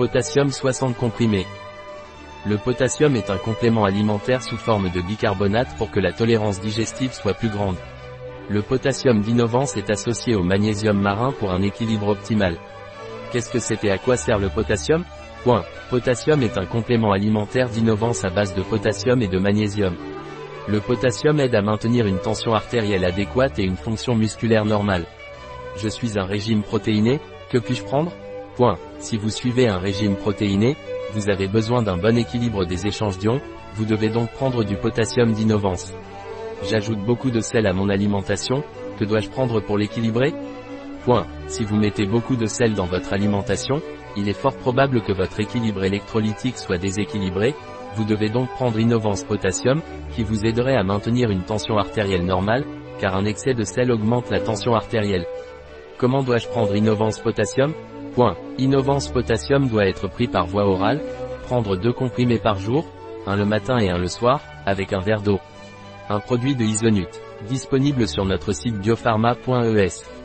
Potassium 60 comprimés. Le potassium est un complément alimentaire sous forme de bicarbonate pour que la tolérance digestive soit plus grande. Le potassium d'innovance est associé au magnésium marin pour un équilibre optimal. Qu'est-ce que c'est et à quoi sert le potassium? Point. Potassium est un complément alimentaire d'innovance à base de potassium et de magnésium. Le potassium aide à maintenir une tension artérielle adéquate et une fonction musculaire normale. Je suis un régime protéiné, que puis-je prendre? Point. Si vous suivez un régime protéiné, vous avez besoin d'un bon équilibre des échanges d'ions, vous devez donc prendre du potassium d'innovance. J'ajoute beaucoup de sel à mon alimentation, que dois-je prendre pour l'équilibrer? Point. Si vous mettez beaucoup de sel dans votre alimentation, il est fort probable que votre équilibre électrolytique soit déséquilibré, vous devez donc prendre Innovance Potassium, qui vous aiderait à maintenir une tension artérielle normale, car un excès de sel augmente la tension artérielle. Comment dois-je prendre Innovance Potassium? Point. Innovance Potassium doit être pris par voie orale, prendre deux comprimés par jour, un le matin et un le soir, avec un verre d'eau. Un produit de Isonut. Disponible sur notre site biopharma.es.